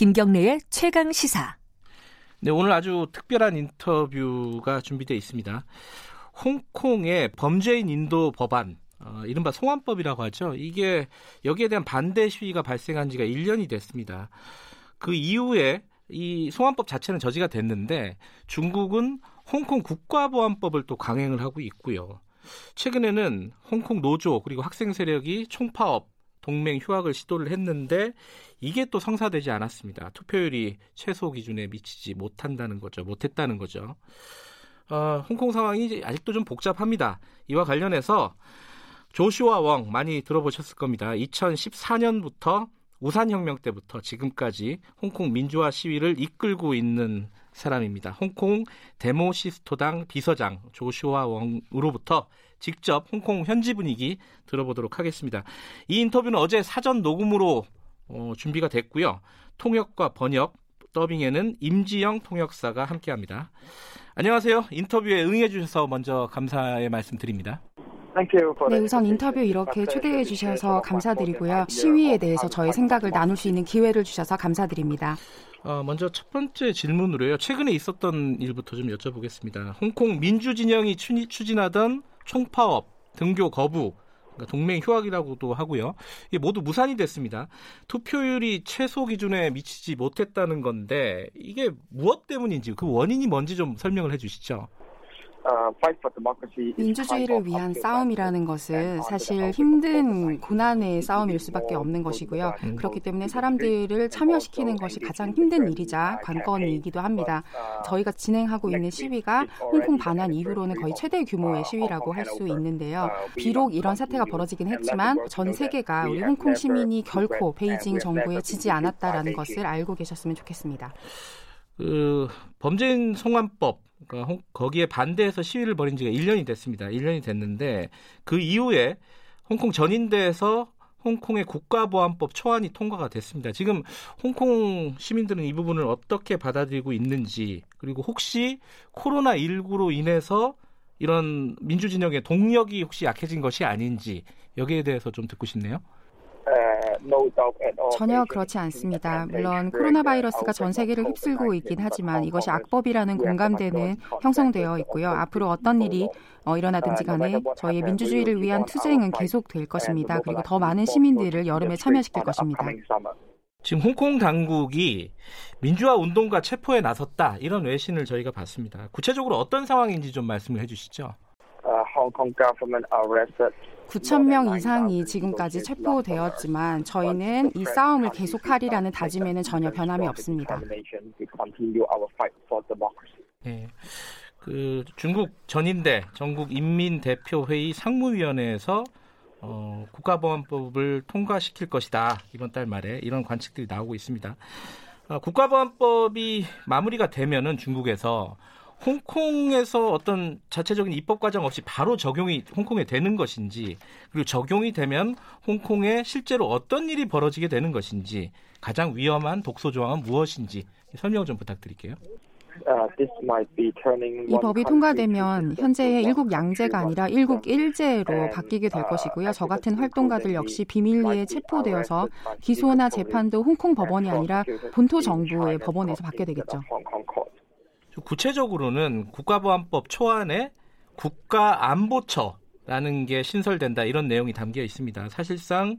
김경래의 최강 시사. 네, 오늘 아주 특별한 인터뷰가 준비되어 있습니다. 홍콩의 범죄인 인도 법안, 어, 이른바 송환법이라고 하죠. 이게 여기에 대한 반대 시위가 발생한 지가 1년이 됐습니다. 그 이후에 이 송환법 자체는 저지가 됐는데 중국은 홍콩 국가보안법을 또 강행을 하고 있고요. 최근에는 홍콩 노조 그리고 학생 세력이 총파업 동맹 휴학을 시도를 했는데 이게 또 성사되지 않았습니다. 투표율이 최소 기준에 미치지 못한다는 거죠. 못했다는 거죠. 어, 홍콩 상황이 아직도 좀 복잡합니다. 이와 관련해서 조슈아 웡 많이 들어보셨을 겁니다. 2014년부터 우산혁명 때부터 지금까지 홍콩 민주화 시위를 이끌고 있는 사람입니다. 홍콩 데모시스토당 비서장 조슈아 웡으로부터 직접 홍콩 현지 분위기 들어보도록 하겠습니다. 이 인터뷰는 어제 사전 녹음으로 어, 준비가 됐고요. 통역과 번역, 더빙에는 임지영 통역사가 함께합니다. 안녕하세요. 인터뷰에 응해 주셔서 먼저 감사의 말씀 드립니다. 네, 우선 인터뷰 이렇게 초대해 주셔서 감사드리고요. 시위에 대해서 저의 생각을 나눌 수 있는 기회를 주셔서 감사드립니다. 어, 먼저 첫 번째 질문으로요. 최근에 있었던 일부터 좀 여쭤보겠습니다. 홍콩 민주진영이 추진하던 총파업, 등교 거부, 그러니까 동맹 휴학이라고도 하고요. 이게 모두 무산이 됐습니다. 투표율이 최소 기준에 미치지 못했다는 건데 이게 무엇 때문인지 그 원인이 뭔지 좀 설명을 해주시죠. 민주주의를 위한 싸움이라는 것은 사실 힘든 고난의 싸움일 수밖에 없는 것이고요. 음. 그렇기 때문에 사람들을 참여시키는 것이 가장 힘든 일이자 관건이기도 합니다. 저희가 진행하고 있는 시위가 홍콩 반환 이후로는 거의 최대 규모의 시위라고 할 수 있는데요. 비록 이런 사태가 벌어지긴 했지만 전 세계가 우리 홍콩 시민이 결코 베이징 정부에 지지 않았다라는 것을 알고 계셨으면 좋겠습니다. 그 범죄인 송환법 그러니까 거기에 반대해서 시위를 벌인 지가 1년이 됐습니다. 1년이 됐는데 그 이후에 홍콩 전인대에서 홍콩의 국가보안법 초안이 통과가 됐습니다. 지금 홍콩 시민들은 이 부분을 어떻게 받아들이고 있는지 그리고 혹시 코로나 19로 인해서 이런 민주진영의 동력이 혹시 약해진 것이 아닌지 여기에 대해서 좀 듣고 싶네요. 전혀 그렇지 않습니다. 물론 코로나 바이러스가 전 세계를 휩쓸고 있긴 하지만 이것이 악법이라는 공감대는 형성되어 있고요. 앞으로 어떤 일이 어, 일어나든지 간에 저희의 민주주의를 위한 투쟁은 계속될 것입니다. 그리고 더 많은 시민들을 여름에 참여시킬 것입니다. 지금 홍콩 당국이 민주화 운동가 체포에 나섰다 이런 외신을 저희가 봤습니다. 구체적으로 어떤 상황인지 좀 말씀을 해주시죠. 9천 명 이상이 지금까지 체포되었지만 저희는 이 싸움을 계속하리라는 다짐에는 전혀 변함이 없습니다. 네. 그 중국 전인대 전국 인민대표회의 상무위원회에서 어, 국가보안법을 통과시킬 것이다 이번 달 말에 이런 관측들이 나오고 있습니다. 어, 국가보안법이 마무리가 되면은 중국에서 홍콩에서 어떤 자체적인 입법 과정 없이 바로 적용이 홍콩에 되는 것인지 그리고 적용이 되면 홍콩에 실제로 어떤 일이 벌어지게 되는 것인지 가장 위험한 독소 조항은 무엇인지 설명 좀 부탁드릴게요. 이 법이 통과되면 현재의 일국 양제가 아니라 일국 일제로 바뀌게 될 것이고요. 저 같은 활동가들 역시 비밀리에 체포되어서 기소나 재판도 홍콩 법원이 아니라 본토 정부의 법원에서 받게 되겠죠. 구체적으로는 국가보안법 초안에 국가안보처라는 게 신설된다 이런 내용이 담겨 있습니다. 사실상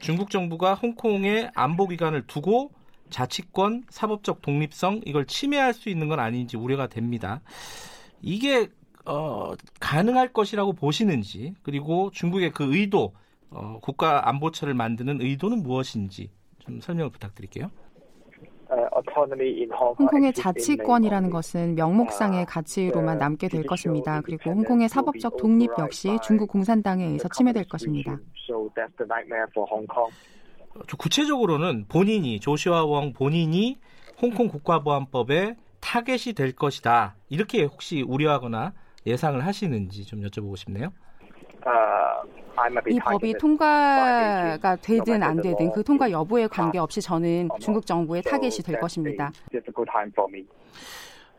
중국 정부가 홍콩의 안보기관을 두고 자치권, 사법적 독립성 이걸 침해할 수 있는 건 아닌지 우려가 됩니다. 이게 어, 가능할 것이라고 보시는지 그리고 중국의 그 의도 어, 국가 안보처를 만드는 의도는 무엇인지 좀 설명을 부탁드릴게요. 홍콩의 자치권이라는 것은 명목상의 가치로만 남게 될 것입니다. 그리고 홍콩의 사법적 독립 역시 중국 공산당에 의해서 침해될 것입니다. 구체적으로는 본인이 조시아 웡 본인이 홍콩 국가보안법에 타겟이 될 것이다. 이렇게 혹시 우려하거나 예상을 하시는지 좀 여쭤보고 싶네요. 이 법이 통과가 되든 안 되든 그 통과 여부에 관계없이 저는 중국 정부의 타겟이 될 것입니다.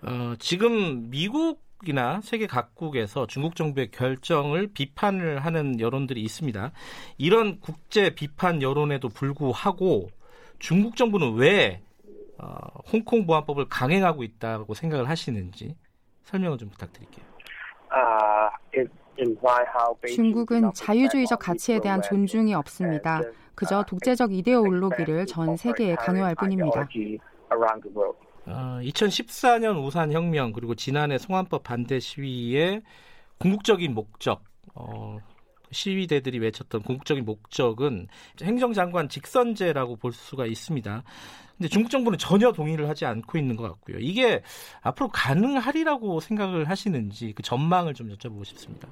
어, 지금 미국이나 세계 각국에서 중국 정부의 결정을 비판을 하는 여론들이 있습니다. 이런 국제 비판 여론에도 불구하고 중국 정부는 왜 어, 홍콩 보안법을 강행하고 있다고 생각을 하시는지 설명을 좀 부탁드릴게요. 중국은 자유주의적 가치에 대한 존중이 없습니다. 그저 독재적 이데올로기를 전 세계에 강요할 뿐입니다. 어, 2014년 우산 혁명 그리고 지난해 송환법 반대 시위의 궁극적인 목적 어, 시위대들이 외쳤던 궁극적인 목적은 행정장관 직선제라고 볼 수가 있습니다. 근데 중국 정부는 전혀 동의를 하지 않고 있는 것 같고요. 이게 앞으로 가능하리라고 생각을 하시는지 그 전망을 좀 여쭤보고 싶습니다.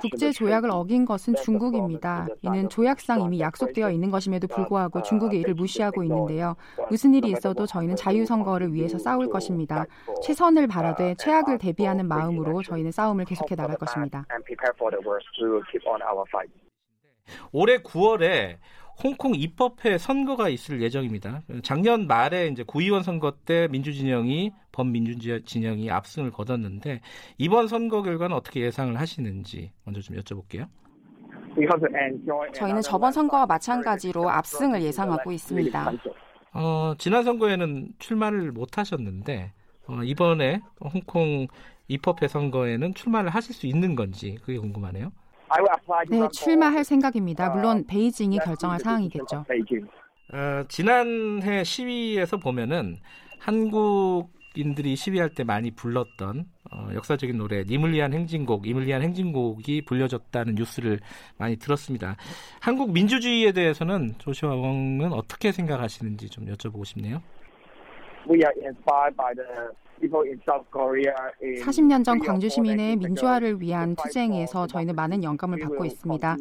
국제 조약을 어긴 것은 중국입니다. 이는 조약상 이미 약속되어 있는 것임에도 불구하고 중국이 이를 무시하고 있는데요. 무슨 일이 있어도 저희는 자유선거를 위해서 싸울 것입니다. 최선을 바라되 최악을 대비하는 마음으로 저희는 싸움을 계속해 나갈 것입니다. 올해 9월에 홍콩 입법회 선거가 있을 예정입니다. 작년 말에 이제 구의원 선거 때 민주진영이 범민주진영이 압승을 거뒀는데 이번 선거 결과는 어떻게 예상을 하시는지 먼저 좀 여쭤볼게요. 저희는 저번 선거와 마찬가지로 압승을 예상하고 있습니다. 어, 지난 선거에는 출마를 못 하셨는데 어, 이번에 홍콩 입법회 선거에는 출마를 하실 수 있는 건지 그게 궁금하네요. 네, 출마할 생각입니다. 물론 베이징이 결정할 사항이겠죠. 어, 지난해 시위에서 보면은 한국인들이 시위할 때 많이 불렀던 어, 역사적인 노래 님을 위한 행진곡, 임을 위한 행진곡이 불려졌다는 뉴스를 많이 들었습니다. 한국 민주주의에 대해서는 조시아 왕은 어떻게 생각하시는지 좀 여쭤보고 싶네요. 40년 전 광주 시민의 민주화를 위한 투쟁에서 저희는 많은 영감을 받고 있습니다.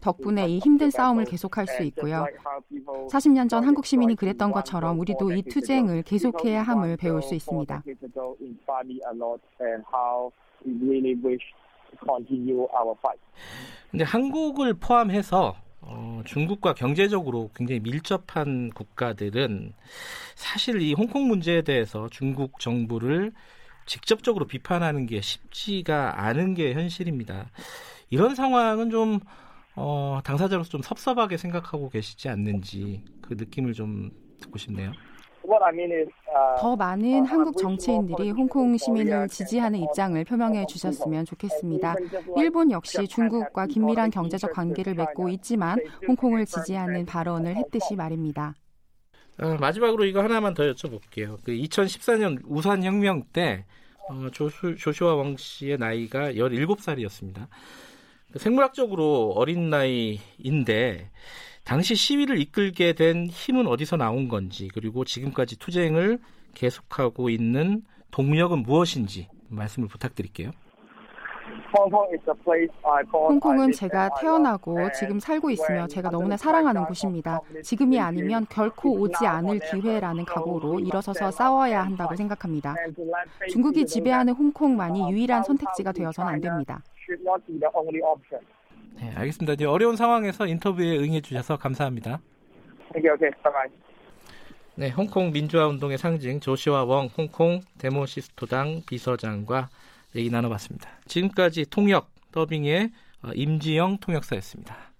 덕분에 이 힘든 싸움을 계속할 수 있고요. 40년 전 한국 시민이 그랬던 것처럼 우리도 이 투쟁을 계속해야 함을 배울 수 있습니다. 근데 한국을 포함해서 어, 중국과 경제적으로 굉장히 밀접한 국가들은 사실 이 홍콩 문제에 대해서 중국 정부를 직접적으로 비판하는 게 쉽지가 않은 게 현실입니다. 이런 상황은 좀 어, 당사자로서 좀 섭섭하게 생각하고 계시지 않는지 그 느낌을 좀 듣고 싶네요. 더 많은 한국 정치인들이 홍콩 시민을 지지하는 입장을 표명해 주셨으면 좋겠습니다. 일본 역시 중국과 긴밀한 경제적 관계를 맺고 있지만 홍콩을 지지하는 발언을 했듯이 말입니다. 어, 마지막으로 이거 하나만 더 여쭤볼게요. 그 2014년 우산 혁명 때 어, 조슈, 조슈아 왕 씨의 나이가 17살이었습니다. 생물학적으로 어린 나이인데 당시 시위를 이끌게 된 힘은 어디서 나온 건지 그리고 지금까지 투쟁을 계속하고 있는 동력은 무엇인지 말씀을 부탁드릴게요. 홍콩은 제가 태어나고 지금 살고 있으며 제가 너무나 사랑하는 곳입니다. 지금이 아니면 결코 오지 않을 기회라는 각오로 일어서서 싸워야 한다고 생각합니다. 중국이 지배하는 홍콩만이 유일한 선택지가 되어서는 안 됩니다. 네, 알겠습니다. 이제 어려운 상황에서 인터뷰에 응해 주셔서 감사합니다. 오케이, 오케이. 바이바이. 네, 홍콩 민주화 운동의 상징 조시와 웡 홍콩 데모시스토당 비서장과 얘기 나눠봤습니다. 지금까지 통역 더빙의 어, 임지영 통역사였습니다.